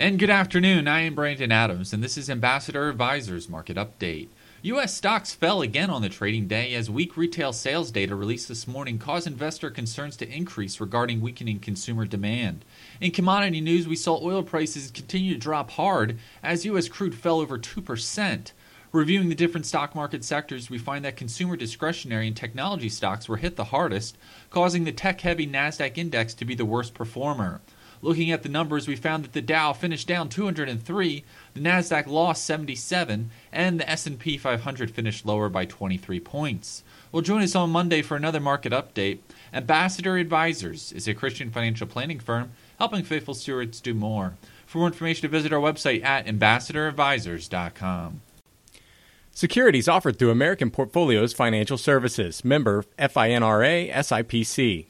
And good afternoon. I am Brandon Adams, and this is Ambassador Advisors Market Update. U.S. stocks fell again on the trading day as weak retail sales data released this morning caused investor concerns to increase regarding weakening consumer demand. In commodity news, we saw oil prices continue to drop hard as U.S. crude fell over 2%. Reviewing the different stock market sectors, we find that consumer discretionary and technology stocks were hit the hardest, causing the tech heavy NASDAQ index to be the worst performer. Looking at the numbers, we found that the Dow finished down 203, the Nasdaq lost 77, and the S&P 500 finished lower by 23 points. Well, join us on Monday for another market update. Ambassador Advisors is a Christian financial planning firm helping faithful stewards do more. For more information, visit our website at ambassadoradvisors.com. Securities offered through American Portfolios Financial Services, member FINRA SIPC.